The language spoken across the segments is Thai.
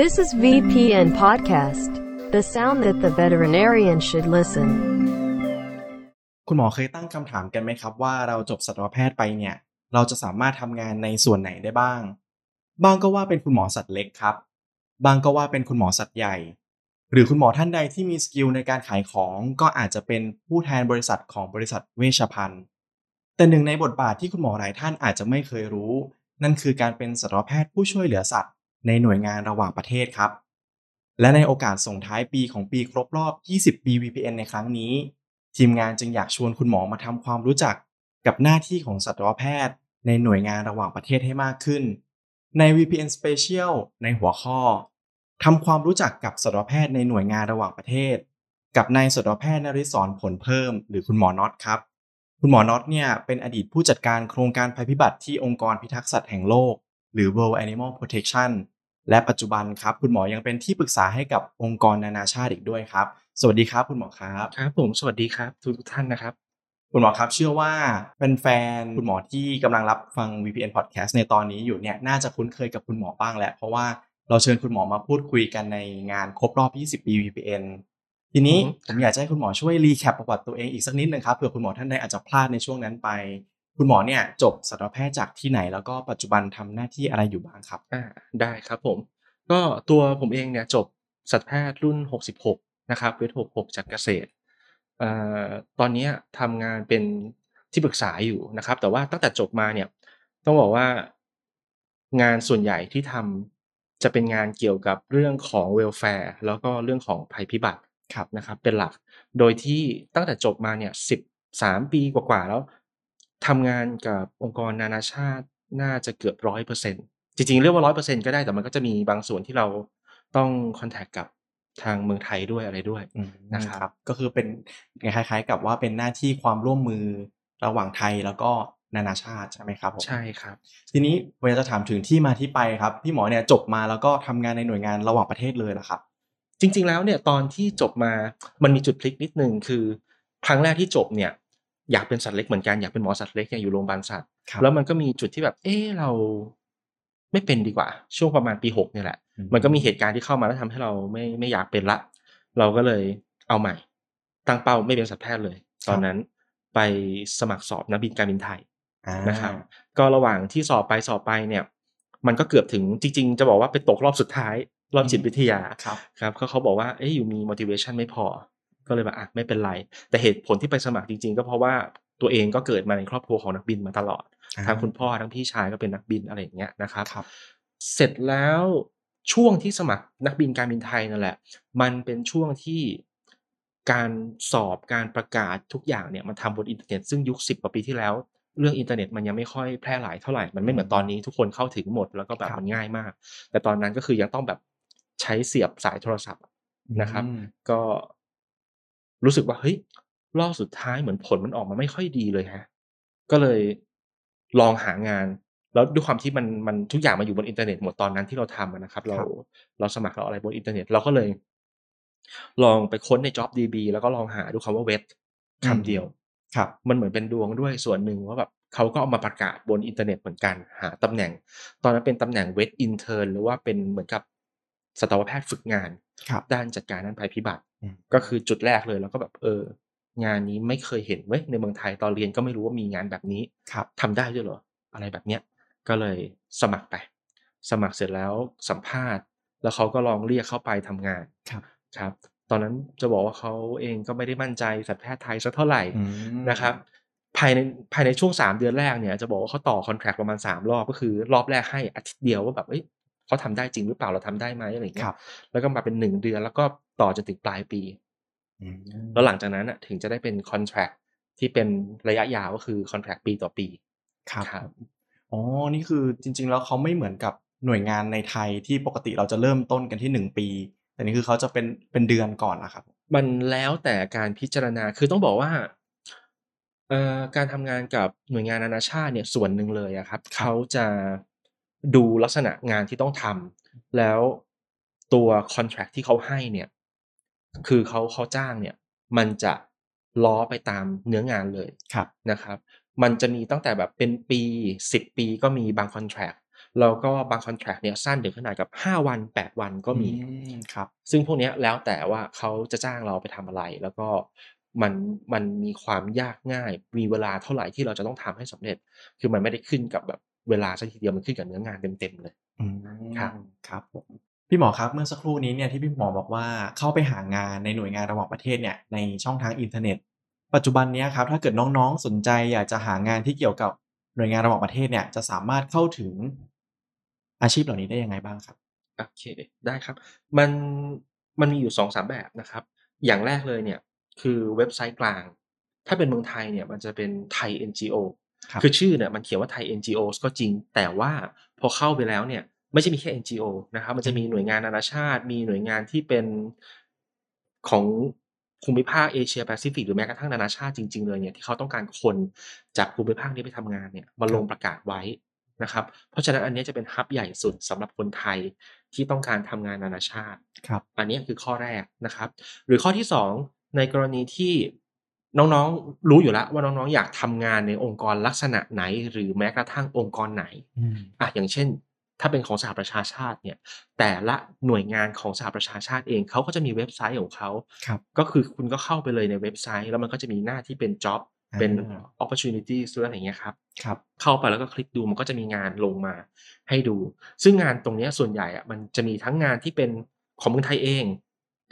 This is VPN Podcast, the sound that the veterinarian should listen. คุณหมอเคยตั้งคำถามกันไหมครับว่าเราจบสัตวแพทย์ไปเนี่ย เราจะสามารถทำงานในส่วนไหนได้บ้าง บางก็ว่าเป็นคุณหมอสัตว์เล็กครับ บางก็ว่าเป็นคุณหมอสัตว์ใหญ่ หรือคุณหมอท่านใดที่มีสกิลในการขายของก็อาจจะเป็นผู้แทนบริษัทของบริษัทเวชภัณฑ์ แต่หนึ่งในบทบาทที่คุณหมอหลายท่านอาจจะไม่เคยรู้ นั่นคือการเป็นสัตวแพทย์ผู้ช่วยเหลือสัตว์ ในหน่วยงานระหว่างประเทศครับ และในโอกาสส่งท้ายปีของปีครบรอบ 20 ปี VPN ในครั้งนี้ ทีมงานจึงอยากชวนคุณหมอมาทำความรู้จักกับหน้าที่ของสัตวแพทย์ ในหน่วยงานระหว่างประเทศให้มากขึ้น ใน VPN Special ในหัวข้อทำความรู้จักกับสัตวแพทย์ในหน่วยงานระหว่างประเทศ กับนายสัตวแพทย์นริศรผลเพิ่ม หรือคุณหมอน็อตครับ คุณหมอน็อตเนี่ยเป็นอดีตผู้จัดการโครงการภัยพิบัติที่องค์กรพิทักษ์สัตว์แห่งโลก หรือ World Animal Protection และปัจจุบันครับ คุณหมอยังเป็นที่ปรึกษาให้กับองค์กรนานาชาติอีกด้วยครับ สวัสดีครับคุณหมอครับครับ ผมสวัสดีครับทุกทุกท่านนะครับคุณหมอครับเชื่อว่าเป็นแฟนๆคุณหมอที่กำลังรับฟัง VPN Podcast ในตอนนี้อยู่เนี่ยน่าจะคุ้นเคยกับคุณหมอบ้างแหละเพราะว่าเราเชิญคุณหมอมาพูดคุยกันในงานครบรอบ 20 ปี VPN ทีนี้อือฮึผมอยากจะให้คุณหมอช่วยรีแคปประวัติตัวเองอีกสักนิดนึงครับเผื่อคุณหมอท่านใดอาจจะพลาดในช่วงนั้นไป คุณหมอเนี่ยจบสัตวแพทย์จากที่ไหนแล้วก็ปัจจุบันทำหน้าที่อะไรอยู่บ้างครับอ่าได้ครับผม ก็ตัวผมเองเนี่ยจบสัตวแพทย์รุ่น 66 นะครับเวท66 จากเกษตรเอ่อตอนเนี้ยทำงานเป็นที่ปรึกษาอยู่นะครับ แต่ว่าตั้งแต่จบมาเนี่ยต้องบอกว่างานส่วนใหญ่ที่ทำจะเป็นงานเกี่ยวกับเรื่องของ welfare แล้วก็เรื่องของภัยพิบัติครับนะครับ เป็นหลัก โดยที่ตั้งแต่จบมาเนี่ย13ปีกว่าๆแล้ว ทำงานกับองค์กรนานาชาติน่าจะเกือบร้อยเปอร์เซ็นจริงๆ เรียกว่าร้อยเปอร์เซ็นก็ได้แต่มันก็จะมีบางส่วนที่เราต้อง contact กับทางเมืองไทยด้วยอะไรด้วยอืมนะครับครับ ก็คือเป็นคล้าย ๆ กับว่าเป็นหน้าที่ความร่วมมือระหว่างไทยแล้วก็นานาชาติใช่ไหมครับผมใช่ครับ ทีนี้ผมอยากจะถามถึงที่มาที่ไปครับ พี่หมอเนี่ยจบมาแล้วก็ทำงานในหน่วยงานระหว่างประเทศเลยเหรอครับ จริง ๆ แล้วเนี่ยตอนที่จบมามันมีจุดพลิกนิดนึงคือ ครั้งแรกที่จบเนี่ย อยากเป็นสัตว์เล็กเหมือนกันอยากเป็นหมอสัตว์เล็กเนี่ยอยู่โรงพยาบาลสัตว์ครับแล้วมันก็มีจุดที่แบบ เออเราไม่เป็นดีกว่า ช่วงประมาณปีหกเนี่ยแหละอืมมันก็มีเหตุการณ์ที่เข้ามาแล้วทำให้เราไม่ไม่อยากเป็นละ เราก็เลยเอาใหม่ ตั้งเป้าไม่เป็นสัตวแพทย์เลย ตอนนั้นไปสมัครสอบนักบินการบินไทยอ่านะครับก็ระหว่างที่สอบไปสอบไปเนี่ย มันก็เกือบถึงจริง ๆ จะบอกว่าไปตกรอบสุดท้าย รอบจิตวิทยาครับครับเขาเขาบอกว่าเอ้ยอยู่มี motivation ไม่พอ ก็เลยแบบอะไม่เป็นไร แต่เหตุผลที่ไปสมัครจริง ๆ ก็เพราะว่าตัวเองก็เกิดมาในครอบครัวของนักบินมาตลอดอ่าทั้งคุณพ่อทั้งพี่ชายก็เป็นนักบินอะไรอย่างเงี้ยนะครับครับเสร็จแล้วช่วงที่สมัครนักบินการบินไทยนั่นแหละ มันเป็นช่วงที่การสอบการประกาศทุกอย่างเนี่ยมันทำบนอินเทอร์เน็ตซึ่งยุคสิบกว่าปีที่แล้ว เรื่องอินเทอร์เน็ตมันยังไม่ค่อยแพร่หลายเท่าไหร่มันไม่เหมือนตอนนี้ทุกคนเข้าถึงหมดแล้วก็แบบครับมันง่ายมาก แต่ตอนนั้นก็คือยังต้องแบบใช้เสียบสายโทรศัพท์นะครับอืมก็ รู้สึกว่าเฮ้ยรอบสุดท้ายเหมือนผลมันออกมาไม่ค่อยดีเลยฮะ ก็เลยลองหางาน แล้วด้วยความที่มันมันทุกอย่างมาอยู่บนอินเทอร์เน็ตหมดตอนนั้นที่เราทำอะนะครับ เราครับเราสมัครเราอะไรบนอินเทอร์เน็ตเราก็เลย ลองไปค้นใน JobsDB แล้วก็ลองหาดูคำว่า vet คำเดียวครับ มันเหมือนเป็นดวงด้วยส่วนหนึ่งว่าแบบเขาก็เอามาประกาศบนอินเทอร์เน็ตเหมือนกันหาตำแหน่ง ตอนนั้นเป็นตำแหน่ง vet intern หรือว่าเป็นเหมือนกับสัตวแพทย์ฝึกงานครับด้านจัดการด้านภัยพิบัติอืม ก็คือจุดแรกเลยแล้วก็แบบเออ งานนี้ไม่เคยเห็นเว้ยในเมืองไทยตอนเรียนก็ไม่รู้ว่ามีงานแบบนี้ครับทำได้ด้วยเหรออะไรแบบเนี้ยก็เลยสมัครไป สมัครเสร็จแล้วสัมภาษณ์ แล้วเขาก็ลองเรียกเข้าไปทำงานครับครับ ตอนนั้นจะบอกว่าเขาเองก็ไม่ได้มั่นใจสัตวแพทย์ไทยสักเท่าไหร่อืมนะครับภายในภายในช่วงสามเดือนแรกเนี่ยจะบอกว่าเขาต่อคอนแทรคประมาณสามรอบก็คือ รอบแรกให้อาทิตย์เดียวว่าแบบเอ้ย เขาทำได้จริงหรือเปล่าเราทำได้ไหมอะไรอย่างเงี้ครัยบแล้วก็มาเป็นหนึ่งเดือนแล้วก็ต่อจนถึงปลายปีอืมแล้วหลังจากนั้นน่ะถึงจะได้เป็นคอนแทรคที่เป็นระยะยาวก็คือคอนแทรคปีต่อปีครับครับอ๋อนี่คือจริง ๆ แล้วเขาไม่เหมือนกับหน่วยงานในไทยที่ปกติเราจะเริ่มต้นกันที่หนึ่งปี แต่นี่คือเขาจะเป็นเป็นเดือนก่อนนะครับ มันแล้วแต่การพิจารณาคือต้องบอกว่าเอ่อการทำงานกับหน่วยงานนานาชาติเนี่ยส่วนหนึ่งเลยอะครับเขาจะ ดูลักษณะงานที่ต้องทำแล้วตัวคอนแทรคที่เขาให้เนี่ยคือเขาเขาจ้างเนี่ย มันจะล้อไปตามเนื้องานเลยครับนะครับ มันจะมีตั้งแต่แบบเป็นปีสิบปีก็มีบางคอนแทรคแล้วก็บางคอนแทรคเนี่ยสั้นถึงขนาดกับ 5 วัน 8 วันก็มีอืมครับ ซึ่งพวกเนี้ยแล้วแต่ว่าเขาจะจ้างเราไปทำอะไร แล้วก็มันมันมีความยากง่าย มีเวลาเท่าไหร่ที่เราจะต้องทำให้สำเร็จ คือมันไม่ได้ขึ้นกับแบบ เวลาสักทีเดียวมันขึ้นกับเนื้องานเต็มๆเลยอืมครับครับผมพี่หมอครับเมื่อสักครู่นี้เนี่ยที่พี่หมอบอกว่าเข้าไปหางานในหน่วยงานระหว่างประเทศเนี่ยในช่องทางอินเทอร์เน็ต ปัจจุบันเนี้ยครับถ้าเกิดน้องๆสนใจอยากจะหางานที่เกี่ยวกับหน่วยงานระหว่างประเทศเนี่ยจะสามารถเข้าถึงอาชีพเหล่านี้ได้ยังไงบ้างครับโอเคได้ครับ มันมันมีอยู่สองสามแบบนะครับ อย่างแรกเลยเนี่ยคือเว็บไซต์กลาง ถ้าเป็นเมืองไทยเนี่ยมันจะเป็นไทย NGO ครับคือชื่อเนี่ยมันเขียนว่าไทย NGOs ก็จริง แต่ว่าพอเข้าไปแล้วเนี่ยไม่ใช่มีแค่ NGO นะครับมันจะมีหน่วยงานนานาชาติ มีหน่วยงานที่เป็นของภูมิภาคเอเชียแปซิฟิกหรือแม้กระทั่งนานาชาติจริงๆเลยเนี่ยที่เขาต้องการคนจากภูมิภาคนี้ไปทำงานเนี่ยมาลงประกาศไว้นะครับเพราะฉะนั้นอันนี้จะเป็นฮับใหญ่สุดสำหรับคนไทยที่ต้องการทำงานนานาชาติครับอันนี้คือข้อแรกนะครับ หรือข้อที่ 2 ในกรณีที่ น้องๆรู้อยู่แล้วว่าน้องๆอยากทำงานในองค์กรลักษณะไหน หรือแม้กระทั่งองค์กรไหนอืมอะอย่างเช่น ถ้าเป็นของสหประชาชาติเนี่ย แต่ละหน่วยงานของสหประชาชาติเองเขาก็จะมีเว็บไซต์ของเขาครับก็คือคุณก็เข้าไปเลยในเว็บไซต์ แล้วมันก็จะมีหน้าที่เป็น job เป็นอ่า opportunities หรืออะไรอย่างเงี้ยครับครับ เข้าไปแล้วก็คลิกดูมันก็จะมีงานลงมาให้ดู ซึ่งงานตรงเนี้ยส่วนใหญ่อะมันจะมีทั้งงานที่เป็นของเมืองไทยเอง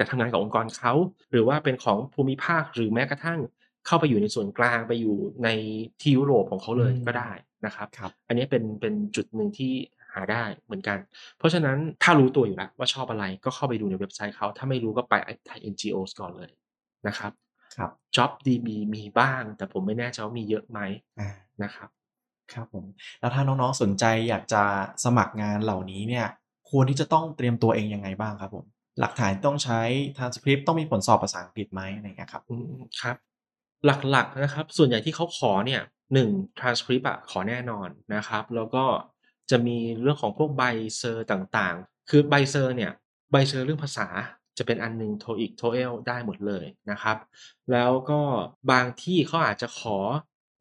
แต่ทำงานกับองค์กรเขาหรือว่าเป็นของภูมิภาคหรือแม้กระทั่งเข้าไปอยู่ในส่วนกลางไปอยู่ในที่ยุโรปของเขาเลยอืมก็ได้นะครับครับอันนี้เป็นเป็นจุดหนึ่งที่หาได้เหมือนกัน เพราะฉะนั้นถ้ารู้ตัวอยู่แล้วว่าชอบอะไรก็เข้าไปดูในเว็บไซต์เขา ถ้าไม่รู้ก็ไปไทย NGOs ก่อนเลยนะครับครับ JobDB มีบ้าง แต่ผมไม่แน่ใจว่ามีเยอะไหมอ่านะครับ ครับผม แล้วถ้าน้องๆสนใจอยากจะสมัครงานเหล่านี้เนี่ย ควรที่จะต้องเตรียมตัวเองยังไงบ้างครับผม หลักฐานต้องใช้ transcript ต้องมีผลสอบภาษาอังกฤษไหมอะไรเงี้ยครับอืมครับ หลักๆนะครับ ส่วนใหญ่ที่เขาขอเนี่ยหนึ่ง transcript อะขอแน่นอนนะครับ แล้วก็จะมีเรื่องของพวกใบเซอร์ต่างๆ คือใบเซอร์เนี่ยใบเซอร์เรื่องภาษาจะเป็นอันหนึง TOEIC TOEL ได้หมดเลยนะครับ แล้วก็บางที่เขาอาจจะขอ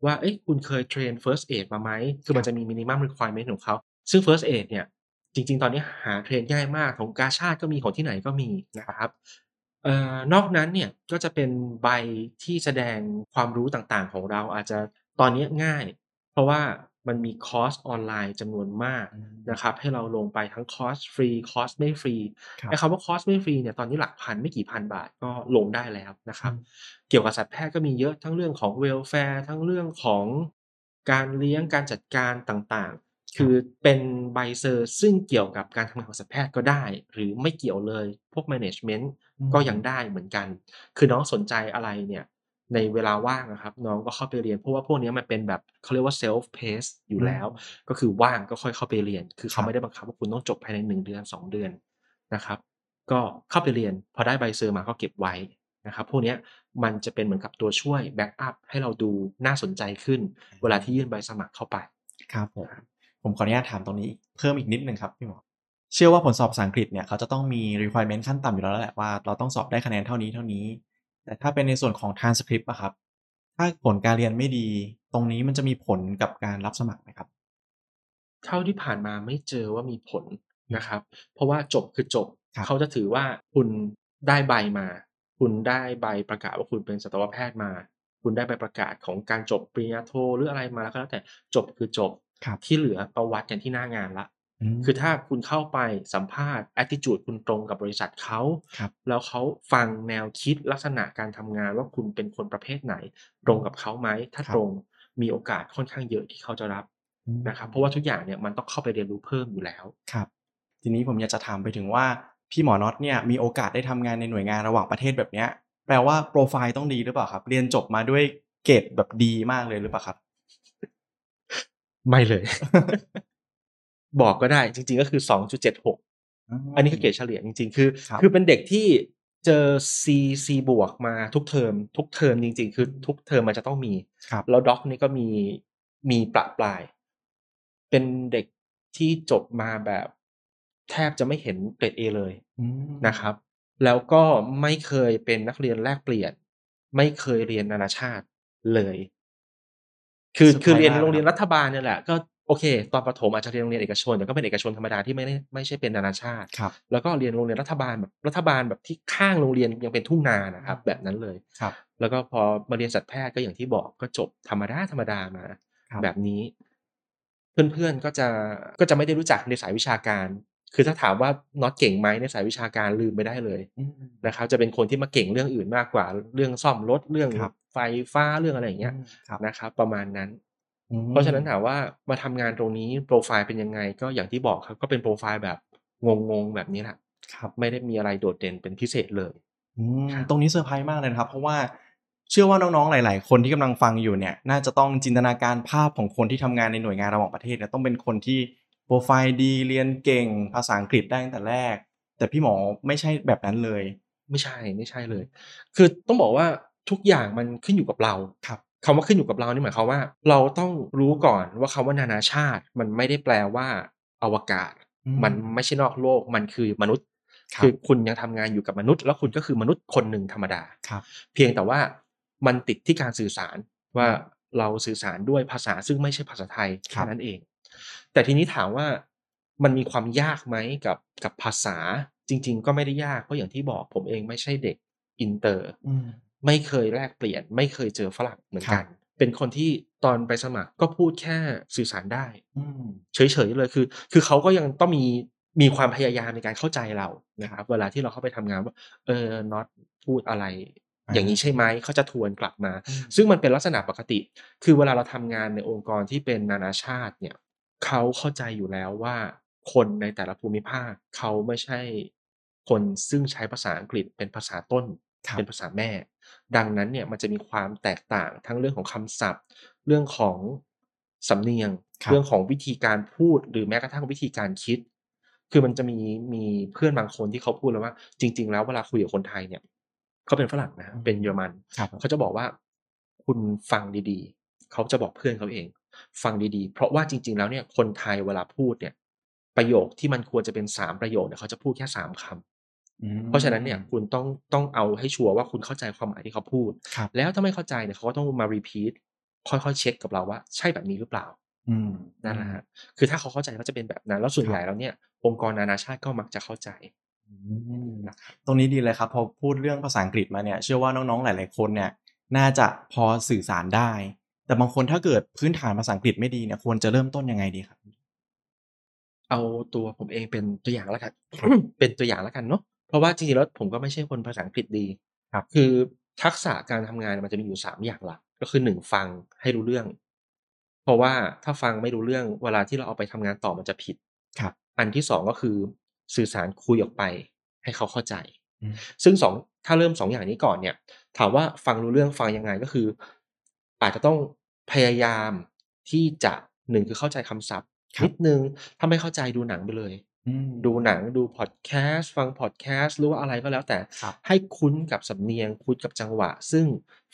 ว่าเอ้ยคุณเคยเทรน first aid มาไหมคือมันจะมี minimum requirement ของเขา ซึ่ง first aid เนี่ย จริง ๆ ตอนนี้หา train ง่ายมากของกาชาติก็มีของที่ไหนก็มีนะครับเอ่อนอกนั้นเนี่ยก็จะเป็นใบที่แสดงความรู้ต่างๆ ของเราอาจจะตอนนี้ง่าย เพราะว่ามันมีคอร์สออนไลน์จำนวนมากอืมนะครับให้เราลงไปทั้งคอร์สฟรีคอร์สไม่ฟรีครับไอ้คำว่าคอร์สไม่ฟรีเนี่ยตอนนี้หลักพันไม่กี่พันบาทก็ลงได้แล้วนะครับอืมเกี่ยวกับสัตวแพทย์ก็มีเยอะทั้งเรื่องของเวลแฟร์ทั้งเรื่องของการเลี้ยงการจัดการต่างๆ คือเป็นใบเซอร์ซึ่งเกี่ยวกับการทำงานของสัตวแพทย์ก็ได้ หรือไม่เกี่ยวเลยพวก management อืมก็ยังได้เหมือนกัน คือน้องสนใจอะไรเนี่ยในเวลาว่างนะครับ น้องก็เข้าไปเรียน เพราะว่าพวกเนี้ยมันเป็นแบบเขาเรียกว่า self pace อยู่แล้ว ก็คือว่างก็ค่อยเข้าไปเรียน คือครัเขาบไม่ได้บังคับว่าคุณต้องจบภายในหนึ่งเดือนสองเดือนนะครับ ก็เข้าไปเรียน พอได้ใบ cer มาก็เก็บไว้นะครับพวกเนี้ยมันจะเป็นเหมือนกับตัวช่วย backup ให้เราดูน่าสนใจขึ้น เวลาที่ยื่นใบสมัครเข้าไปครับผม ผมขออนุญาตถามตรงนี้เพิ่มอีกนิดนึงครับพี่หมอเชื่อว่าผลสอบภาษาอังกฤษเนี่ยเขาจะต้องมี requirement ขั้นต่ำอยู่แล้วแหละว่าเราต้องสอบได้คะแนนเท่านี้เท่านี้ แต่ถ้าเป็นในส่วนของ transcript อะครับ ถ้าผลการเรียนไม่ดี ตรงนี้มันจะมีผลกับการรับสมัครไหมครับ เท่าที่ผ่านมาไม่เจอว่ามีผลนะครับ เพราะว่าจบคือจบครับเขาจะถือว่าคุณได้ใบมา คุณได้ใบประกาศว่าคุณเป็นสัตวแพทย์มา คุณได้ใบประกาศของการจบปริญญาโทหรืออะไรมาแล้วก็แล้วแต่จบคือจบครับ ที่เหลือประวัติกันที่หน้างานละมคือถ้าคุณเข้าไปสัมภาษณ์ attitude คุณตรงกับบริษัทเขาครับแล้วเขาฟังแนวคิดลักษณะการทำงานว่าคุณเป็นคนประเภทไหน ตรงกับเขาไหม ถ้าครับตรงมีโอกาสค่อนข้างเยอะที่เขาจะรับอืมนะครับ เพราะว่าทุกอย่างเนี่ยมันต้องเข้าไปเรียนรู้เพิ่มอยู่แล้ว ครับ ทีนี้ผมอยากจะถามไปถึงว่าพี่หมอน็อตเนี่ยมีโอกาสได้ทำงานในหน่วยงานระหว่างประเทศแบบเนี้ยแปลว่าโปรไฟล์ต้องดีหรือเปล่าครับ เรียนจบมาด้วยเกรดแบบดีมากเลยหรือเปล่าครับ ไม่เลย บอกก็ได้จริง ๆ ก็คือ2.76อันนี้คือเกรดเฉลี่ยจริง ๆ คือครับคือเป็นเด็กที่เจอ C C บวกมาทุกเทอม ทุกเทอมจริง ๆ คือทุกเทอมมันจะต้องมีครับแล้วด็อกนี่ก็มีมีประปราย เป็นเด็กที่จบมาแบบแทบจะไม่เห็นเกรด A เลยอืมนะครับ แล้วก็ไม่เคยเป็นนักเรียนแลกเปลี่ยน ไม่เคยเรียนนานาชาติเลย คือเซอร์ไพรส์คือเรียนมาจากโรงเรียนครับรัฐบาลเนี่ยแหละก็โอเค ตอนประถมอาจจะเรียนโรงเรียนเอกชนแต่ก็เป็นเอกชนธรรมดาที่ไม่ได้ไม่ใช่เป็นนานาชาติครับแล้วก็เรียนโรงเรียนรัฐบาลแบบรัฐบาลแบบที่ข้างโรงเรียนยังเป็นทุ่งนานะครับ แบบนั้นเลยครับ แล้วก็พอมาเรียนสัตวแพทย์ก็อย่างที่บอกก็จบธรรมดาธรรมดามาครับแบบนี้ เพื่อนๆก็จะก็จะไม่ได้รู้จักในสายวิชาการ คือถ้าถามว่าน็อตเก่งไหมในสายวิชาการลืมไม่ได้เลยอืมนะครับ จะเป็นคนที่มาเก่งเรื่องอื่นมากกว่า เรื่องซ่อมรถเรื่องครับไฟฟ้าเรื่องอะไรอย่างเงี้ยครับนะครับ ประมาณนั้นอืมเพราะฉะนั้นถามว่ามาทำงานตรงนี้โปรไฟล์เป็นยังไง ก็อย่างที่บอกครับ ก็เป็นโปรไฟล์แบบงงๆแบบนี้แหละครับไม่ได้มีอะไรโดดเด่นเป็นพิเศษเลยอืมครับตรงนี้เซอร์ไพรส์มากเลยนะครับ เพราะว่าเชื่อว่าน้องๆ หลาย ๆ คนที่กำลังฟังอยู่เนี่ย น่าจะต้องจินตนาการภาพของคนที่ทำงานในหน่วยงานระหว่างประเทศเนี่ยต้องเป็นคนที่ โปรไฟล์ดีเรียนเก่งภาษาอังกฤษได้ตั้งแต่แรก แต่พี่หมอไม่ใช่แบบนั้นเลย ไม่ใช่ไม่ใช่เลย คือต้องบอกว่าทุกอย่างมันขึ้นอยู่กับเราครับคำว่าขึ้นอยู่กับเรานี่หมายความว่า เราต้องรู้ก่อนว่าคำว่านานาชาติ มันไม่ได้แปลว่าอวกาศอืมมันไม่ใช่นอกโลกมันคือมนุษย์ครับคือคุณยังทำงานอยู่กับมนุษย์ แล้วคุณก็คือมนุษย์คนหนึ่งธรรมดาครับ เพียงแต่ว่ามันติดที่การสื่อสารว่าเราสื่อสารด้วยภาษาซึ่งไม่ใช่ภาษาไทยครัแค่บนั้นเอง แต่ทีนี้ถามว่ามันมีความยากไหมกับกับภาษาจริง ๆ ก็ไม่ได้ยากเพราะอย่างที่บอกผมเองไม่ใช่เด็กอินเตอร์อืมไม่เคยแลกเปลี่ยน ไม่เคยเจอฝรั่งเหมือนกันครับเป็นคนที่ตอนไปสมัครก็พูดแค่สื่อสารได้อืมเฉยๆเลยคือ คือเขาก็ยังต้องมีมีความพยายามในการเข้าใจเรานะครับเวลาที่เราเข้าไปทำงานว่า เออน็อตพูดอะไรอ่าอย่างนี้ใช่ไหมเขาจะทวนกลับมาอืมซึ่งมันเป็นลักษณะปกติ คือเวลาเราทำงานในองค์กรที่เป็นนานาชาติเนี่ย เขาเข้าใจอยู่แล้วว่า คนในแต่ละภูมิภาคเขาไม่ใช่คนซึ่งใช้ภาษาอังกฤษเป็นภาษาต้นครับเป็นภาษาแม่ ดังนั้นเนี่ยมันจะมีความแตกต่างทั้งเรื่องของคำศัพท์ เรื่องของสำเนียงครับเรื่องของวิธีการพูดหรือแม้กระทั่งวิธีการคิด คือมันจะมีมีเพื่อนบางคนที่เขาพูดแล้วว่า จริง ๆ แล้วเวลาคุยกับคนไทยเนี่ยเขาเป็นฝรั่งนะเป็นเยอรมันครับเขาจะบอกว่า คุณฟังดีๆเขาจะบอกเพื่อนเขาเอง ฟังดีๆ เพราะว่าจริง ๆ แล้วเนี่ยคนไทยเวลาพูดเนี่ย ประโยคที่มันควรจะเป็นสามประโยคเนี่ยเขาจะพูดแค่สามคำอืมเพราะฉะนั้นเนี่ยคุณต้องต้องเอาให้ชัวร์ว่าคุณเข้าใจความหมายที่เขาพูดครับแล้วถ้าไม่เข้าใจเนี่ยเขาก็ต้องมารีพีทค่อยๆเช็คกับเราว่าใช่แบบนี้หรือเปล่าอืมนั่นแหละฮะคือถ้าเขาเข้าใจก็จะเป็นแบบนั้น แล้วส่วนครับใหญ่แล้วเนี่ยองค์กรนานาชาติก็มักจะเข้าใจอืมตรงนี้ดีเลยครับพอพูดเรื่องภาษาอังกฤษมาเนี่ยเชื่อว่าน้องๆหลาย ๆคนเนี่ย น่าจะพอสื่อสารได้ แต่บางคนถ้าเกิดพื้นฐานภาษาอังกฤษไม่ดีเนี่ยควรจะเริ่มต้นยังไงดีครับ เอาตัวผมเองเป็นตัวอย่างแล้วกันเป็นตัวอย่างแล้วกันเนาะเพราะว่าจริงๆแล้วผมก็ไม่ใช่คนภาษาอังกฤษดีครับ คือทักษะการทำงานมันจะมีอยู่สามอย่างหลักก็คือหนึ่งฟังให้รู้เรื่อง เพราะว่าถ้าฟังไม่รู้เรื่องเวลาที่เราเอาไปทำงานต่อมันจะผิดครับ อันที่สองก็คือสื่อสารคุยออกไป ให้เขาเข้าใจอืมซึ่งสองถ้าเริ่มสองอย่างนี้ก่อนเนี่ย ถามว่าฟังรู้เรื่องฟังยังไงก็คือ อาจจะต้อง พยายามที่จะหนึ่งคือเข้าใจคำศัพท์ครับนิดนึงถ้าไม่เข้าใจดูหนังไปเลยอืมดูหนังดูพอดแคสต์ฟังพอดแคสต์หรือว่าอะไรก็แล้วแต่ครับให้คุ้นกับสำเนียง คุ้นกับจังหวะ ซึ่ง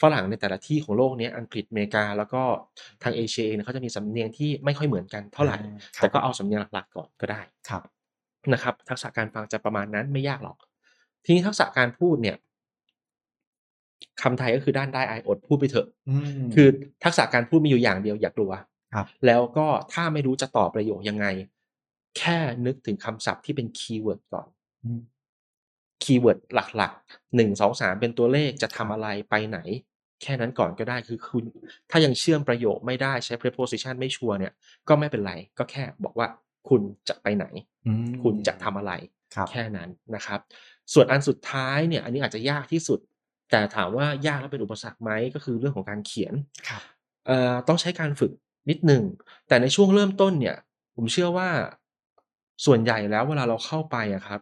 ฝรั่งในแต่ละที่ของโลกเนี้ยอังกฤษอเมริกา แล้วก็ทางเอเชียเองเนี่ยเขาจะมีสำเนียงที่ไม่ค่อยเหมือนกันเท่าไหร่อ่าครับแต่ก็เอาสำเนียงหลักๆก่อนก็ได้ครับนะครับ ทักษะการฟังจะประมาณนั้นไม่ยากหรอก ทีนี้ทักษะการพูดเนี่ย คำไทยก็คือด้านได้อายอดพูดไปเถอะอืมคือทักษะการพูดมีอยู่อย่างเดียวอย่ากลัวครับแล้วก็ถ้าไม่รู้จะตอบประโยคยังไง แค่นึกถึงคำศัพท์ที่เป็น keyword ก่อนอืม keyword หลักๆหนึ่งสองสามเป็นตัวเลขจะทำอะไรไปไหน แค่นั้นก่อนก็ได้คือคุณ ถ้ายังเชื่อมประโยคไม่ได้ใช้ preposition ไม่ sure เนี่ย ก็ไม่เป็นไร ก็แค่บอกว่าคุณจะไปไหนอืมคุณจะทำอะไรครับแค่นั้นนะครับ ส่วนอันสุดท้ายเนี่ย อันนี้อาจจะยากที่สุด แต่ถามว่ายากแล้วเป็นอุปสรรคไหมก็คือเรื่องของการเขียนครับเอ่อต้องใช้การฝึกนิดหนึ่ง แต่ในช่วงเริ่มต้นเนี่ย ผมเชื่อว่าส่วนใหญ่แล้วเวลาเราเข้าไปอะครับ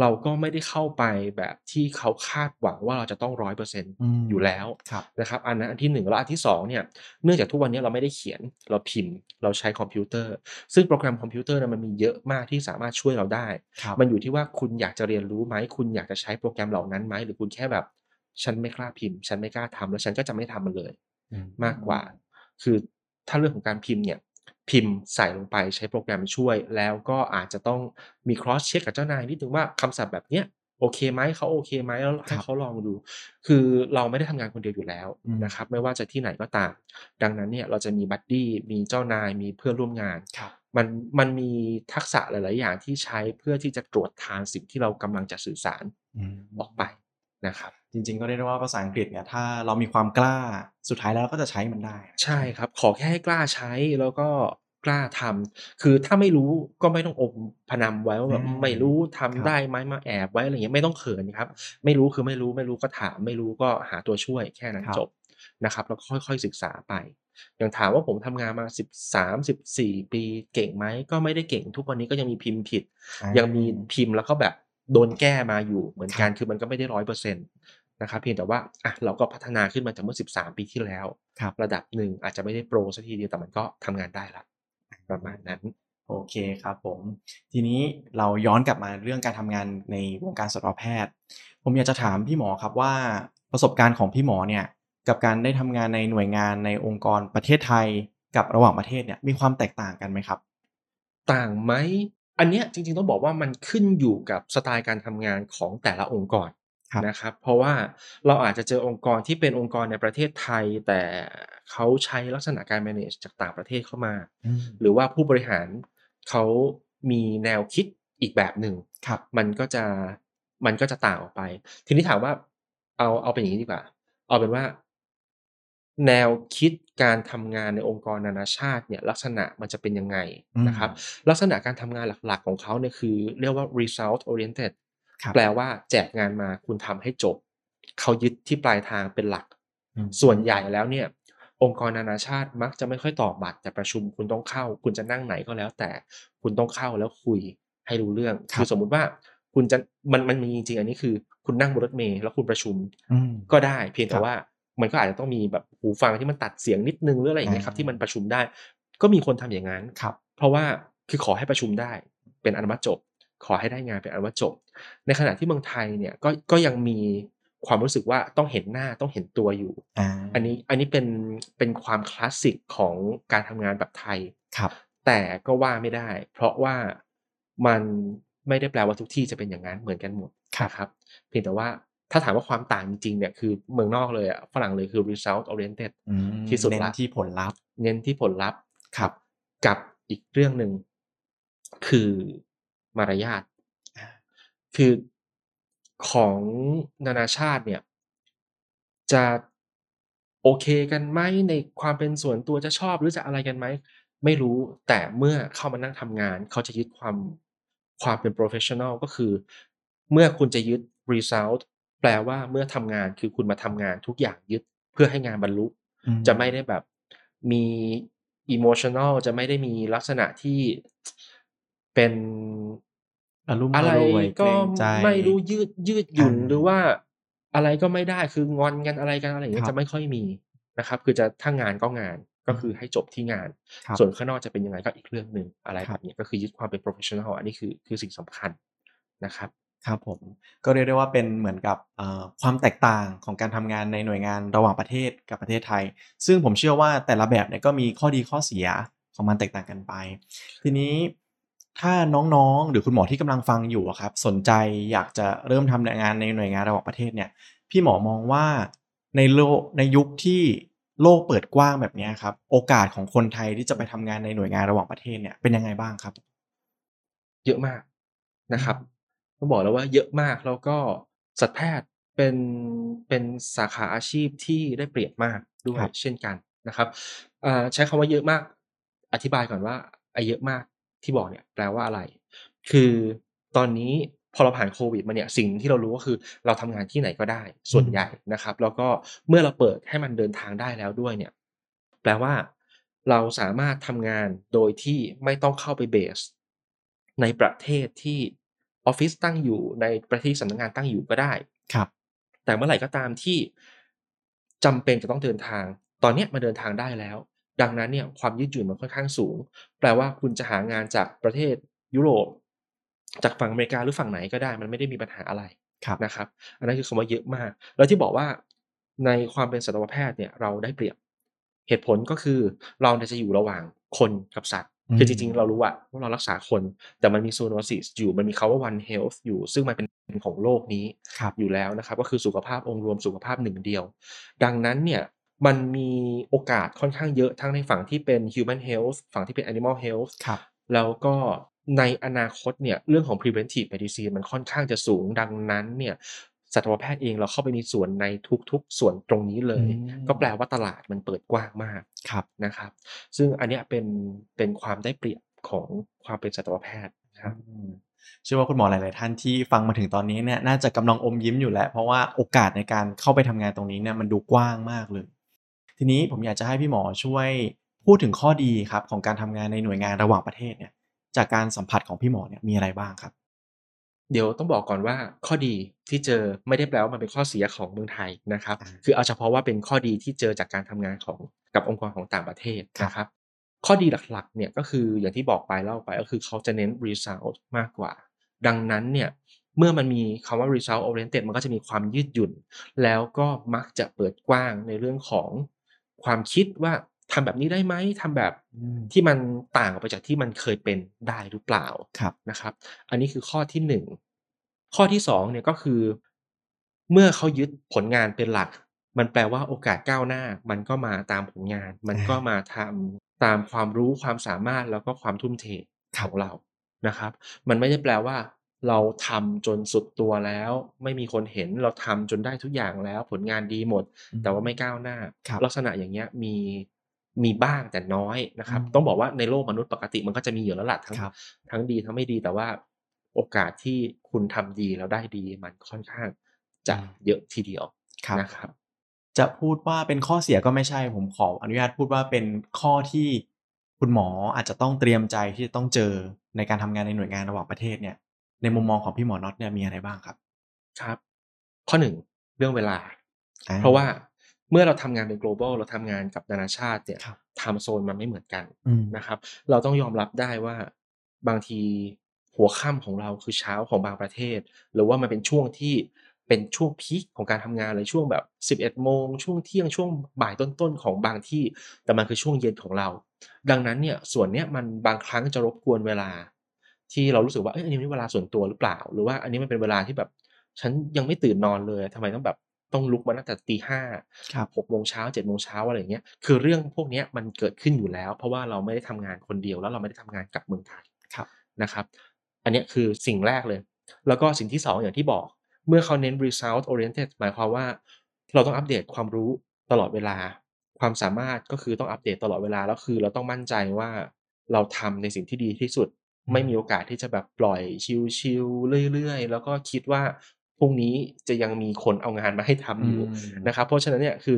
เราก็ไม่ได้เข้าไปแบบที่เขาคาดหวังว่าเราจะต้องร้อยเปอร์เซ็นต์อืมอยู่แล้วครับนะครับอันนั้นอันที่หนึ่งแล้วอันที่สองเนี่ยเนื่องจากทุกวันนี้เราไม่ได้เขียนเราพิมพ์ เราใช้คอมพิวเตอร์ ซึ่งโปรแกรมคอมพิวเตอร์เนี่ยมันมีเยอะมากที่สามารถช่วยเราได้ครับมันอยู่ที่ว่าคุณอยากจะเรียนรู้ไหมคุณอยากจะใช้โปรแกรมเหล่านั้นไหมหรือคุณแค่แบบ ฉันไม่กล้าพิมพ์ ฉันไม่กล้าทำแล้วฉันก็จะไม่ทำมันเลยอืมากกว่า คือถ้าเรื่องของการพิมพ์เนี่ยพิมพ์ใส่ลงไปใช้โปรแกรมช่วย แล้วก็อาจจะต้องมี cross check กับเจ้านายนิดนึงว่าคำศัพท์แบบเนี้ยโอเคไหมเขาโอเคไหมแล้วคให้รับเขาลองดู คือเราไม่ได้ทำงานคนเดียวอยู่แล้วอืมนะครับ ไม่ว่าจะที่ไหนก็ตาม ดังนั้นเนี่ยเราจะมีบัดดี้มีเจ้านายมีเพื่อนร่วมงานครับมันมันมีทักษะหลาย ๆ อย่างที่ใช้เพื่อที่จะตรวจทานสิ่งที่เรากำลังจะสื่อสารอืมออกไปนะครับ จริง ๆ ก็เรียกได้ว่าภาษาอังกฤษเนี่ยถ้าเรามีความกล้าสุดท้ายแล้วเราก็จะใช้มันได้ ใช่ครับ ขอแค่ให้กล้าใช้แล้วก็กล้าทำคือถ้าไม่รู้ก็ไม่ต้องอมพนำไว้ว่าแบบอืมไม่รู้ทำครับได้ไหมมาแอบไว้อะไรอย่างเงี้ยไม่ต้องเขินครับ ไม่รู้คือไม่รู้ไม่รู้ก็ถาม ไม่รู้ก็หาตัวช่วยแค่นั้นครับจบนะครับ แล้วก็ค่อยๆศึกษาไปอย่างถามว่าผมทำงานมา 13 14 ปีเก่งไหมก็ไม่ได้เก่ง ทุกวันนี้ก็ยังมีพิมพ์ผิดอ่ายังมีพิมพ์แล้วก็แบบโดนแก้มาอยู่เหมือนกันครับคือมันก็ไม่ได้ร้อยเปอร์เซ็นต์ นะครับเพียงแต่ว่าอะเราก็พัฒนาขึ้นมาจากเมื่อ 13 ปีที่แล้วครับระดับหนึ่งอาจจะไม่ได้โปรสักทีเดียวแต่มันก็ทำงานได้ละประมาณนั้นโอเคครับผม ทีนี้เราย้อนกลับมาเรื่องการทำงานในวงการสัตวแพทย์ ผมอยากจะถามพี่หมอครับว่าประสบการณ์ของพี่หมอเนี่ยกับการได้ทำงานในหน่วยงานในองค์กรประเทศไทยกับระหว่างประเทศเนี่ยมีความแตกต่างกันไหมครับ ต่างไหมอันเนี้ยจริงๆต้องบอกว่ามันขึ้นอยู่กับสไตล์การทำงานของแต่ละองค์กรครับ นะครับเพราะว่าเราอาจจะเจอองค์กรที่เป็นองค์กรในประเทศไทย แต่เขาใช้ลักษณะการ manage จากต่างประเทศเข้ามาอืมหรือว่าผู้บริหารเขามีแนวคิดอีกแบบหนึ่งครับมันก็จะมันก็จะต่างออกไป ทีนี้ถามว่าเอาเอาเป็นอย่างนี้ดีกว่า เอาเป็นว่า แนวคิดการทำงานในองค์กรนานาชาติเนี่ยลักษณะมันจะเป็นยังไงอืมนะครับ ลักษณะการทำงานหลักๆของเขาเนี่ยคือ เรียกว่า result oriented ครับ แปลว่าแจกงานมาคุณทำให้จบ เขายึดที่ปลายทางเป็นหลักอืมส่วนใหญ่แล้วเนี่ย องค์กรนานาชาติมักจะไม่ค่อยตอกบัตรแต่ประชุมคุณต้องเข้า คุณจะนั่งไหนก็แล้ว แต่คุณต้องเข้าแล้วคุยให้รู้เรื่องครับคือสมมุติว่าคุณจะมันมันมีจริงๆอันนี้คือ คุณนั่งบนรถเมล์แล้วคุณประชุมอืมก็ได้ เพียงครัแต่บว่ามันก็อาจจะต้องมีแบบหูฟังที่มันตัดเสียงนิดนึงหรืออะไรอย่างเงี้ยครับอ่าที่มันประชุมได้ ก็มีคนทำอย่างนั้นครับ เพราะว่าคือขอให้ประชุมได้ เป็นอนุมัติจบ ขอให้ได้งานเป็นอนุมัติจบ ในขณะที่เมืองไทยเนี่ยก็ก็ยังมีความรู้สึกว่าต้องเห็นหน้าต้องเห็นตัวอยู่อ่าอันนี้อันนี้เป็นเป็นความคลาสสิกของการทำงานแบบไทยครับ แต่ก็ว่าไม่ได้ เพราะว่ามันไม่ได้แปลว่าทุกที่จะเป็นอย่างนั้นเหมือนกันหมดครับนะครับ เพียงแต่ว่าถ้าถามว่าความต่างจริงๆเนี่ยคือเมืองนอกเลยอะฝรั่งเลยคือ result oriented อืมที่สุดเน้นละที่ผลลัพธ์ เน้นที่ผลลัพธ์ครับ กับอีกเรื่องหนึ่งคือ มารยาทอ่าคือของนานาชาติเนี่ยจะโอเคกันไหมในความเป็นส่วนตัวจะชอบหรือจะอะไรกันไหมไม่รู้แต่เมื่อเข้ามานั่งทำงาน เขาจะยึดความความเป็น professional ก็คือ เมื่อคุณจะยึด result แปลว่าเมื่อทำงานคือคุณมาทำงานทุกอย่างยึดเพื่อให้งานบรรลุอืจะไม่ได้แบบมี emotional จะไม่ได้มีลักษณะที่ เป็นอารมณ์อะไรรวยเกก็รงใจไม่รู้ยืดยืดหยุ่นอ่าหรือว่าอะไรก็ไม่ได้คืองอนกันอะไรกันอะไรอย่างเงี้คยรับจะไม่ค่อยมีนะครับ คือจะถ้างานก็งานก็คือให้จบที่งานครับส่วนข้างนอกจะเป็นยังไงก็อีกเรื่องหนึ่งอะไรครัแบบบนี้ก็คือยึดความเป็น professional อันนี้คือคือสิ่งสำคัญนะครับครับผมก็เรียกได้ว่าเป็นเหมือนกับเอ่อความแตกต่างของการทำงานในหน่วยงานระหว่างประเทศกับประเทศไทย ซึ่งผมเชื่อว่าแต่ละแบบเนี่ยก็มีข้อดีข้อเสียของมันแตกต่างกันไป ทีนี้ ถ้าน้องๆ หรือคุณหมอที่กำลังฟังอยู่อะครับสนใจอยากจะเริ่มทำงานในหน่วยงานระหว่างประเทศเนี่ยพี่หมอมองว่าในโลกในยุคที่โลกเปิดกว้างแบบเนี้ยครับ โอกาสของคนไทยที่จะไปทำงานในหน่วยงานระหว่างประเทศเนี่ยเป็นยังไงบ้างครับ เยอะมากนะครับต้องบอกแล้วว่าเยอะมากแล้วก็สัตวแพทย์เป็นเป็นสาขาอาชีพที่ได้เปรียบมากด้วยครับเช่นกันนะครับอ่าใช้คำว่าเยอะมาก อธิบายก่อนว่าไอ้เยอะมาก ที่บอกเนี่ยแปลว่าอะไร คือตอนนี้พอเราผ่านโควิดมาเนี่ยสิ่งที่เรารู้ก็คือเราทำงานที่ไหนก็ได้ส่วนใหญ่นะครับ แล้วก็เมื่อเราเปิดให้มันเดินทางได้แล้วด้วยเนี่ยแปลว่าเราสามารถทำงานโดยที่ไม่ต้องเข้าไปเบส ในประเทศที่ออฟฟิศตั้งอยู่ในประเทศที่สำนักงานตั้งอยู่ก็ได้ครับ แต่เมื่อไหร่ก็ตามที่จำเป็นจะต้องเดินทาง ตอนเนี้ยมาเดินทางได้แล้ว ดังนั้นเนี่ยความยืดหยุ่นมันค่อนข้างสูง แปลว่าคุณจะหางานจากประเทศยุโรป จากฝั่งอเมริกาหรือฝั่งไหนก็ได้ มันไม่ได้มีปัญหาอะไรครับนะครับ อันนั้นคือคำว่าเยอะมาก แล้วที่บอกว่าในความเป็นสัตวแพทย์เนี่ยเราได้เปรียบเหตุผลก็คือเราเนี่ยจะอยู่ระหว่างคนกับสัตว์คือจริงๆ เรารู้อะว่าเรารักษาคน แต่มันมี zoonosis อยู่มันมีคำว่า one health อยู่ซึ่งมันเป็นของโลกนี้ครับอยู่แล้วนะครับ ก็คือสุขภาพองค์รวมสุขภาพหนึ่งเดียว ดังนั้นเนี่ย มันมีโอกาสค่อนข้างเยอะทั้งในฝั่งที่เป็น human health ฝั่งที่เป็น animal health ครับแล้วก็ในอนาคตเนี่ยเรื่องของ preventive medicine มันค่อนข้างจะสูงดังนั้นเนี่ยสัตวแพทย์เองเราเข้าไปมีส่วนในทุกๆ ส่วนตรงนี้เลยอืมก็แปลว่าตลาดมันเปิดกว้างมากครับนะครับ ซึ่งอันเนี้ยเป็นเป็นความได้เปรียบของความเป็นสัตวแพทย์ครับอืมเชื่อว่าคุณหมอหลาย ๆ ท่านที่ฟังมาถึงตอนนี้เนี่ยน่าจะกำลังอมยิ้มอยู่แล้ว เพราะว่าโอกาสในการเข้าไปทำงานตรงนี้เนี่ยมันดูกว้างมากเลย ทีนี้ผมอยากจะให้พี่หมอช่วยพูดถึงข้อดีครับของการทำงานในหน่วยงานระหว่างประเทศเนี่ยจากการสัมผัสของพี่หมอเนี่ยมีอะไรบ้างครับ เดี๋ยวต้องบอกก่อนว่าข้อดีที่เจอไม่ได้แปลว่ามันเป็นข้อเสียของเมืองไทยนะครับอ่าคือเอาเฉพาะว่าเป็นข้อดีที่เจอจากการทำงานของกับองค์กรของต่างประเทศครับนะครับ ข้อดีหลักๆเนี่ยก็คืออย่างที่บอกไปเล่าไปก็คือเขาจะเน้น result มากกว่า ดังนั้นเนี่ยเมื่อมันมีคำว่า result oriented มันก็จะมีความยืดหยุ่น แล้วก็มักจะเปิดกว้างในเรื่องของ ความคิดว่าทำแบบนี้ได้ไหมทำแบบอืมที่มันต่างออกไปจากที่มันเคยเป็นได้หรือเปล่าครับนะครับ อันนี้คือข้อที่หนึ่งข้อที่สองเนี่ยก็คือ เมื่อเขายึดผลงานเป็นหลัก มันแปลว่าโอกาสก้าวหน้า มันก็มาตามผลงาน มันก็มาทำตามความรู้ความสามารถแล้วก็ความทุ่มเทครัขบองเรานะครับ มันไม่ได้แปลว่า เราทำจนสุดตัวแล้ว ไม่มีคนเห็นเราทำจนได้ทุกอย่างแล้วผลงานดีหมด แต่ว่าไม่ก้าวหน้าครับลักษณะอย่างเงี้ยมีมีบ้างแต่น้อยนะครับอืมต้องบอกว่าในโลกมนุษย์ปกติมันก็จะมีอยู่แล้วล่ะทั้งครับทั้งดีทั้งไม่ดีแต่ว่าโอกาสที่คุณทำดีแล้วได้ดีมันค่อนข้างจะอืมเยอะทีเดียวครับนะครับ จะพูดว่าเป็นข้อเสียก็ไม่ใช่ผมขออนุญาตพูดว่าเป็นข้อที่คุณหมออาจจะต้องเตรียมใจที่จะต้องเจอในการทำงานในหน่วยงานระหว่างประเทศเนี่ย ในมุมมองของพี่หมอน็อตเนี่ยมีอะไรบ้างครับ ครับ ข้อหนึ่งเรื่องเวลาอ่เพราะว่าเมื่อเราทำงานเป็น global เราทำงานกับนานาชาติเนี่ยครับไทม์โซนมันไม่เหมือนกันอืมนะครับ เราต้องยอมรับได้ว่าบางทีหัวค่ำของเราคือเช้าของบางประเทศ หรือว่ามันเป็นช่วงที่เป็นช่วงพีคของการทำงานเลยช่วงแบบ 11โมงช่วงเที่ยงช่วงบ่ายต้นๆของบางที่ แต่มันคือช่วงเย็นของเรา ดังนั้นเนี่ยส่วนเนี้ยมันบางครั้งจะรบกวนเวลา ที่เรารู้สึกว่าเอ้ยอันนี้เป็นเวลาส่วนตัวหรือเปล่า หรือว่าอันนี้มันเป็นเวลาที่แบบ ฉันยังไม่ตื่นนอนเลยทำไมต้องแบบต้องลุกมาตั้งแต่ตีห้าครับหกโมงเช้าเจ็ดโมงเช้าอะไรอย่างเงี้ย คือเรื่องพวกเนี้ยมันเกิดขึ้นอยู่แล้ว เพราะว่าเราไม่ได้ทำงานคนเดียวแล้วเราไม่ได้ทำงานกับเมืองไทยครับนะครับ อันเนี้ยคือสิ่งแรกเลย แล้วก็สิ่งที่สองอย่างที่บอก เมื่อเขาเน้น result oriented หมายความว่า เราต้องอัปเดตความรู้ตลอดเวลา ความสามารถก็คือต้องอัปเดตตลอดเวลาแล้วคือ เราต้องมั่นใจว่าเราทำในสิ่งที่ดีที่สุดอืม ไม่มีโอกาสที่จะแบบปล่อยชิลๆเรื่อยๆ แล้วก็คิดว่าพรุ่งนี้จะยังมีคนเอางานมาให้ทำอยู่อืมนะครับ เพราะฉะนั้นเนี่ยคือ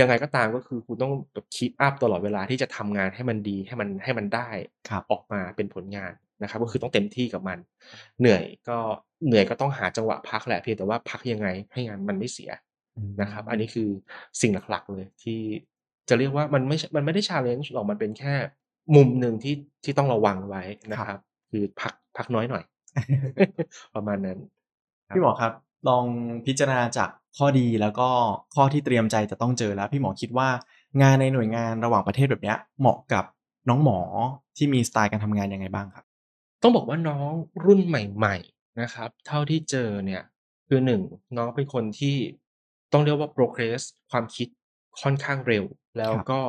ยังไงก็ตามก็คือคุณต้องแบบคีปอัพตลอดเวลาที่จะทำงานให้มันดีให้มันให้มันได้ครับออกมาเป็นผลงานนะครับ ก็คือต้องเต็มที่กับมัน เหนื่อยก็เหนื่อยก็ต้องหาจังหวะพักแหละเพียงแต่ว่าพักยังไงให้งานมันไม่เสียนะครับ อันนี้คือสิ่งหลักๆเลยที่จะเรียกว่ามันไม่ใช่มันไม่ได้ challenge หรอกมันเป็นแค่ มุมหนึ่งที่ที่ต้องระวังไว้นะคครัรับบคือพักพักน้อยหน่อย ประมาณนั้นครับพี่หมอครับ ลองพิจารณาจากข้อดีแล้วก็ข้อที่เตรียมใจจะต้องเจอแล้ว พี่หมอคิดว่างานในหน่วยงานระหว่างประเทศแบบเนี้ยเหมาะกับน้องหมอที่มีสไตล์การทำงานยังไงบ้างครับ ต้องบอกว่าน้องรุ่นใหม่ ๆนะครับ เท่าที่เจอเนี่ย คือหนึ่งน้องเป็นคนที่ต้องเรียกว่า progress ความคิดค่อนข้างเร็ว แล้วครับก็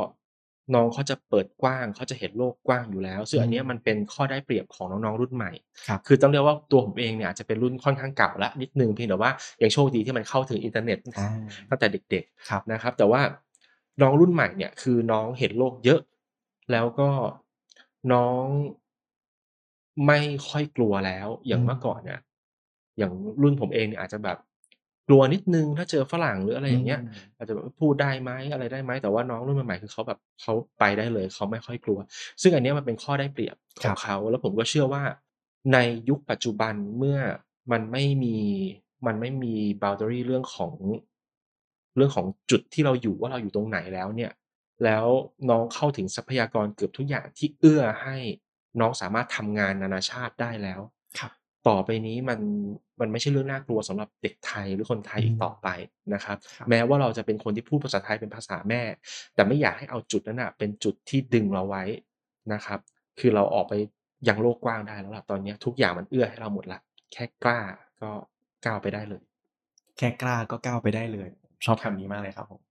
น้องเขาจะเปิดกว้างเขาจะเห็นโลกกว้างอยู่แล้ว ซึ่งอันเนี้ยอืมมันเป็นข้อได้เปรียบของน้องๆรุ่นใหม่ครับคือต้องเรียกว่าตัวผมเองเนี่ยอาจจะเป็นรุ่นค่อนข้างเก่าแล้วนิดนึงเพียงแต่ว่ายังโชคดีที่มันเข้าถึงอินเทอร์เน็ตอ่าตั้งแต่เด็กๆครับนะครับ แต่ว่าน้องรุ่นใหม่เนี่ยคือน้องเห็นโลกเยอะ แล้วก็น้องไม่ค่อยกลัวแล้ว อย่างอืมเมื่อก่อนเนี่ยอย่างรุ่นผมเองเนี่ยอาจจะแบบ กลัวนิดนึงถ้าเจอฝรั่งหรืออะไรอย่างเงี้ย อาจจะแบบพูดได้ไหมอะไรได้ไหมแต่ว่าน้องรุ่นใหม่ๆคือเขาแบบเขาไปได้เลยเขาไม่ค่อยกลัว ซึ่งอันเนี้ยมันเป็นข้อได้เปรียบขครัองบเขา แล้วผมก็เชื่อว่า ในยุคปัจจุบันเมื่อมันไม่มีมันไม่มี boundary เรื่องของเรื่องของจุดที่เราอยู่ว่าเราอยู่ตรงไหนแล้วเนี่ย แล้วน้องเข้าถึงทรัพยากรเกือบทุกอย่างที่เอื้อให้น้องสามารถทำงานนานาชาติได้แล้วครับ ต่อไปนี้มันมันไม่ใช่เรื่องน่ากลัวสำหรับเด็กไทยหรือคนไทยอีกต่อไปนะครับครับ แม้ว่าเราจะเป็นคนที่พูดภาษาไทยเป็นภาษาแม่ แต่ไม่อยากให้เอาจุดนั้นนะเป็นจุดที่ดึงเราไว้นะครับ คือเราออกไปยังโลกกว้างได้แล้วล่ะตอนเนี้ยทุกอย่างมันเอื้อให้เราหมดละแค่กล้าก็ก้าวไปได้เลย แค่กล้าก็ก้าวไปได้เลย ชอบคำนี้มากเลยครับผม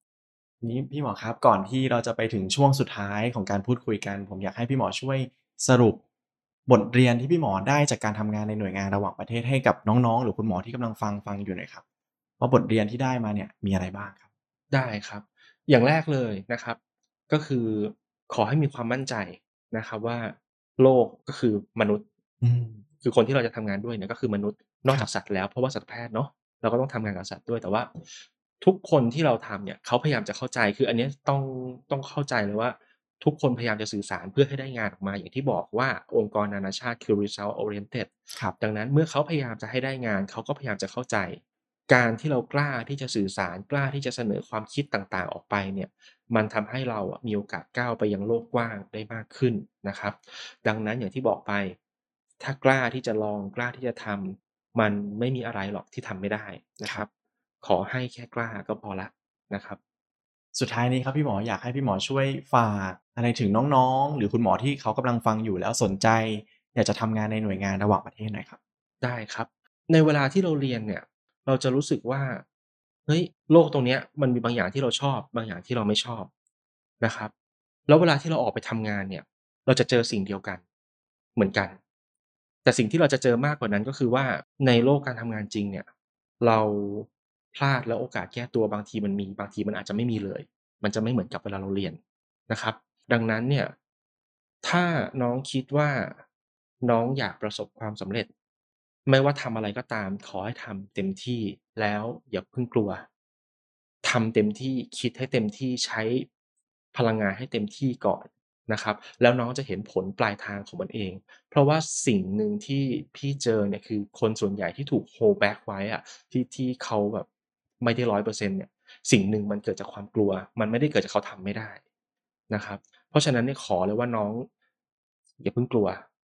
นี้พี่หมอครับก่อนที่เราจะไปถึงช่วงสุดท้ายของการพูดคุยกัน ผมอยากให้พี่หมอช่วยสรุป บทเรียนที่พี่หมอได้จากการทำงานในหน่วยงานระหว่างประเทศให้กับน้องๆ หรือคุณหมอที่กำลังฟังฟังอยู่หน่อยครับว่าบทเรียนที่ได้มาเนี่ยมีอะไรบ้างครับ ได้ครับ อย่างแรกเลยนะครับ ก็คือขอให้มีความมั่นใจนะครับว่าโลกก็คือมนุษย์อคือคนที่เราจะทำงานด้วยเนี่ยก็คือมนุษย์นอกจากสัตว์แล้วเพราะว่าสัตวแพทย์เนาะเราก็ต้องทำงานกับสัตว์ด้วยแต่ว่า ทุกคนที่เราทำเนี่ยเขาพยายามจะเข้าใจคืออันนี้ต้องต้องเข้าใจเลยว่า ทุกคนพยายามจะสื่อสารเพื่อให้ได้งานออกมา อย่างที่บอกว่าองค์กรนานาชาติคือ result oriented ครับดังนั้นเมื่อเขาพยายามจะให้ได้งานเขาก็พยายามจะเข้าใจ การที่เรากล้าที่จะสื่อสารกล้าที่จะเสนอความคิดต่างๆออกไปเนี่ยมันทำให้เราอะมีโอกาสก้าวไปยังโลกกว้างได้มากขึ้นนะครับ ดังนั้นอย่างที่บอกไป ถ้ากล้าที่จะลองกล้าที่จะทำมันไม่มีอะไรหรอกที่ทำไม่ได้นะครับ ขอให้แค่กล้าก็พอละนะครับ สุดท้ายนี้ครับพี่หมออยากให้พี่หมอช่วยฝากอะไรถึงน้องๆ หรือคุณหมอที่เขากำลังฟังอยู่แล้วสนใจ อยากจะทำงานในหน่วยงานระหว่างประเทศหน่อยครับ ได้ครับ ในเวลาที่เราเรียนเนี่ย เราจะรู้สึกว่าเฮ้ยโลกตรงเนี้ยมันมีบางอย่างที่เราชอบ บางอย่างที่เราไม่ชอบนะครับ แล้วเวลาที่เราออกไปทำงานเนี่ย เราจะเจอสิ่งเดียวกันเหมือนกัน แต่สิ่งที่เราจะเจอมากกว่านั้นก็คือว่าในโลกการทำงานจริงเนี่ย เรา พลาดแล้วโอกาสแก้ตัวบางทีมันมีบางทีมันอาจจะไม่มีเลย มันจะไม่เหมือนกับเวลาเราเรียนนะครับ ดังนั้นเนี่ยถ้าน้องคิดว่าน้องอยากประสบความสำเร็จ ไม่ว่าทำอะไรก็ตามขอให้ทำเต็มที่แล้วอย่าเพิ่งกลัวทำเต็มที่คิดให้เต็มที่ใช้พลังงานให้เต็มที่ก่อนนะครับ แล้วน้องจะเห็นผลปลายทางของมันเอง เพราะว่าสิ่งหนึ่งที่พี่เจอเนี่ยคือคนส่วนใหญ่ที่ถูก hold back ไว้อะที่ที่เขาแบบ ไม่ได้ร้อยเปอร์เซ็นเนี่ยสิ่งหนึ่งมันเกิดจากความกลัว มันไม่ได้เกิดจากเขาทำไม่ได้นะครับ เพราะฉะนั้นเนี่ยขอเลยว่าน้อง อย่าเพิ่งกลัว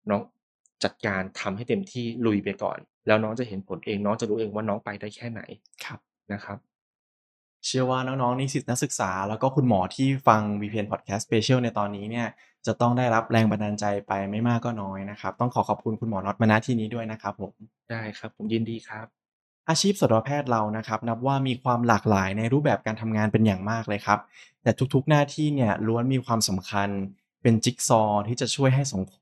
น้องจัดการทำให้เต็มที่ลุยไปก่อน แล้วน้องจะเห็นผลเองน้องจะรู้เองว่าน้องไปได้แค่ไหนครับนะครับ เชื่อว่าน้องๆนิสิตนักศึกษา แล้วก็คุณหมอที่ฟัง VPN Podcast Special ในตอนนี้เนี่ยจะต้องได้รับแรงบันดาลใจไปไม่มากก็น้อยนะครับ ต้องขอขอบคุณคุณหมอน็อตมาณที่นี้ด้วยนะครับผมได้ครับ ผมยินดีครับ อาชีพสัตวแพทย์เรานะครับนับว่ามีความหลากหลายในรูปแบบการทำงานเป็นอย่างมากเลยครับ แต่ทุกๆหน้าที่เนี่ยล้วนมีความสำคัญเป็นจิ๊กซอว์ที่จะช่วยให้สังคม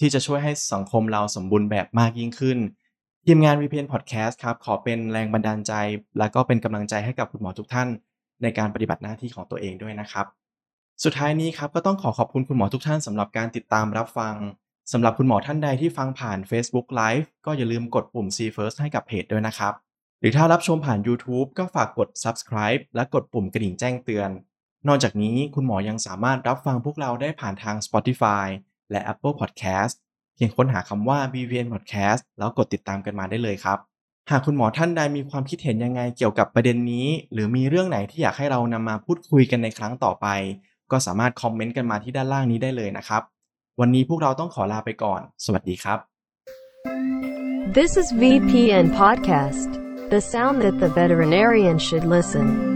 ที่จะช่วยให้สังคมเราสมบูรณ์แบบมากยิ่งขึ้นทีมงาน VPN Podcast ครับขอเป็นแรงบันดาลใจ และก็เป็นกำลังใจให้กับคุณหมอทุกท่าน ในการปฏิบัติหน้าที่ของตัวเองด้วยนะครับ สุดท้ายนี้ครับก็ต้องขอขอบคุณคุณหมอทุกท่านสำหรับการติดตามรับฟัง สำหรับคุณหมอท่านใดที่ฟังผ่าน Facebook Live ก็อย่าลืมกดปุ่ม See First ให้กับเพจด้วยนะครับ หรือถ้ารับชมผ่าน YouTube ก็ฝากกด Subscribe และกดปุ่มกระดิ่งแจ้งเตือน นอกจากนี้คุณหมอยังสามารถรับฟังพวกเราได้ผ่านทาง Spotify และ Apple Podcast เพียงค้นหาคำว่า BVN Podcast แล้วกดติดตามกันมาได้เลยครับ หากคุณหมอท่านใดมีความคิดเห็นยังไงเกี่ยวกับประเด็นนี้ หรือมีเรื่องไหนที่อยากให้เรานำมาพูดคุยกันในครั้งต่อไป ก็สามารถคอมเมนต์กันมาที่ด้านล่างนี้ได้เลยนะครับ วันนี้พวกเราต้องขอลาไปก่อน สวัสดีครับ This is VPN Podcast, the sound that the veterinarian should listen.